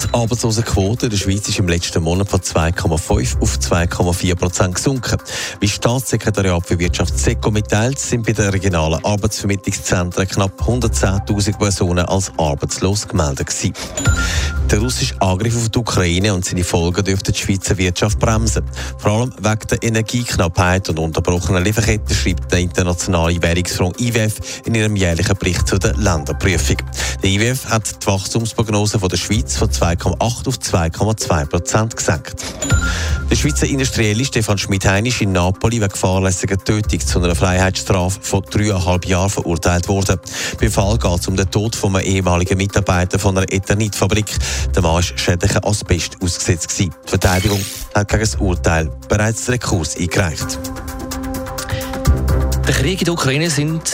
Die Arbeitslosenquote in der Schweiz ist im letzten Monat von 2,5 auf 2,4 Prozent gesunken. Wie Staatssekretariat für Wirtschaft SECO mitteilt, sind bei den regionalen Arbeitsvermittlungszentren knapp 110.000 Personen als arbeitslos gemeldet gewesen. Der russische Angriff auf die Ukraine und seine Folgen dürften die Schweizer Wirtschaft bremsen. Vor allem wegen der Energieknappheit und unterbrochenen Lieferketten schreibt der internationale Währungsfonds IWF in ihrem jährlichen Bericht zu der Länderprüfung. Der IWF hat die Wachstumsprognose von der Schweiz von 2,8 auf 2,2 Prozent gesenkt. Der Schweizer Industrielle Stefan Schmidhein ist in Napoli wegen fahrlässiger Tötung zu einer Freiheitsstrafe von dreieinhalb Jahren verurteilt worden. Beim Fall geht es um den Tod von einem ehemaligen Mitarbeiter von einer Eternitfabrik. Der Mann war schädlichen Asbest ausgesetzt. Die Verteidigung hat gegen das Urteil bereits Rekurs eingereicht. Der Krieg in der Ukraine sind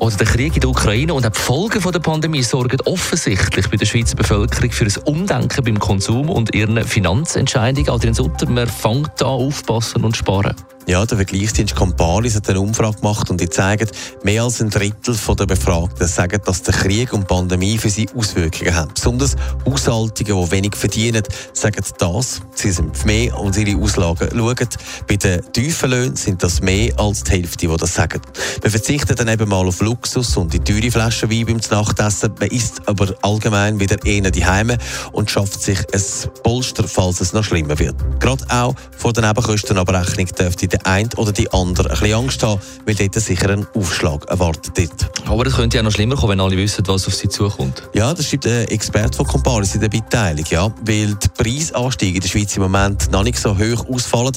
oder der Krieg in der Ukraine und auch die Folgen der Pandemie sorgen offensichtlich bei der Schweizer Bevölkerung für ein Umdenken beim Konsum und ihren Finanzentscheidungen. Adrian Sutter, man fängt an aufpassen und sparen. Ja, der Vergleichsdienst Camparis hat eine Umfrage gemacht und die zeigen, mehr als ein Drittel der Befragten sagen, dass der Krieg und die Pandemie für sie Auswirkungen haben. Besonders Haushaltungen, die wenig verdienen, sagen das. Sie sind mehr und ihre Auslagen schauen. Bei den tiefen Löhnen sind das mehr als die Hälfte, die das sagen. Man verzichtet dann eben mal auf Luxus und die teure Flasche Wein beim Nachtessen. Man isst aber allgemein wieder eher die Heime und schafft sich ein Polster, falls es noch schlimmer wird. Gerade auch vor der Nebenkostenabrechnung dürfte der eine oder die andere ein bisschen Angst haben, weil dort sicher ein Aufschlag erwartet wird. Aber es könnte ja noch schlimmer kommen, wenn alle wissen, was auf sie zukommt. Ja, das schreibt ein Experte von Comparis in der Beteiligung. Ja. Weil die Preisanstiege in der Schweiz im Moment noch nicht so hoch ausfallen,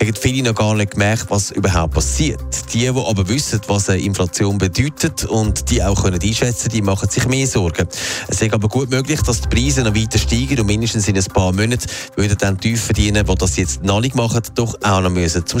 haben viele noch gar nicht gemerkt, was überhaupt passiert. Die, die aber wissen, was eine Inflation bedeutet und die auch können einschätzen die machen sich mehr Sorgen. Es ist aber gut möglich, dass die Preise noch weiter steigen und mindestens in ein paar Monaten würden dann die verdienen, die das jetzt noch nicht machen, doch auch noch müssen zum